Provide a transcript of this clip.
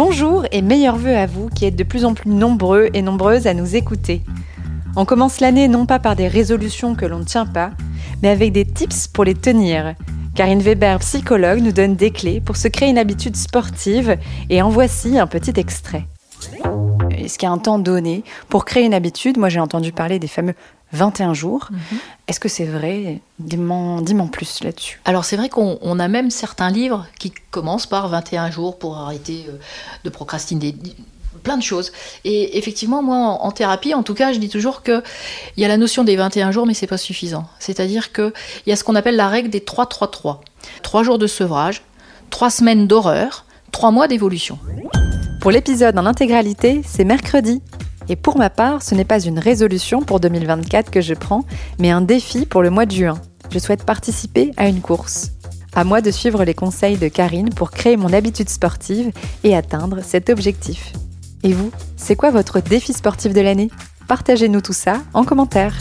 Bonjour et meilleurs voeux à vous qui êtes de plus en plus nombreux et nombreuses à nous écouter. On commence l'année non pas par des résolutions que l'on ne tient pas, mais avec des tips pour les tenir. Karine Weber, psychologue, nous donne des clés pour se créer une habitude sportive et en voici un petit extrait. Est-ce qu'il y a un temps donné pour créer une habitude Moi j'ai entendu parler des fameux 21 jours. Mhm. Est-ce que c'est vrai? Dis-moi plus là-dessus. Alors c'est vrai qu'on a même certains livres qui commencent par 21 jours pour arrêter euh, de procrastiner plein de choses. Et effectivement, moi, en, thérapie, en tout cas, je dis toujours qu'il y a la notion des 21 jours, mais c'est pas suffisant. C'est-à-dire qu'il y a ce qu'on appelle la règle des 3-3-3. 3 jours de sevrage, 3 semaines d'horreur, 3 mois d'évolution. Pour l'épisode en intégralité, c'est mercredi. Et pour ma part, ce n'est pas une résolution pour 2024 que je prends, mais un défi pour le mois de juin. Je souhaite participer à une course. À moi de suivre les conseils de Karine pour créer mon habitude sportive et atteindre cet objectif. Et vous, c'est quoi votre défi sportif de l'année? Partagez-nous tout ça en commentaire.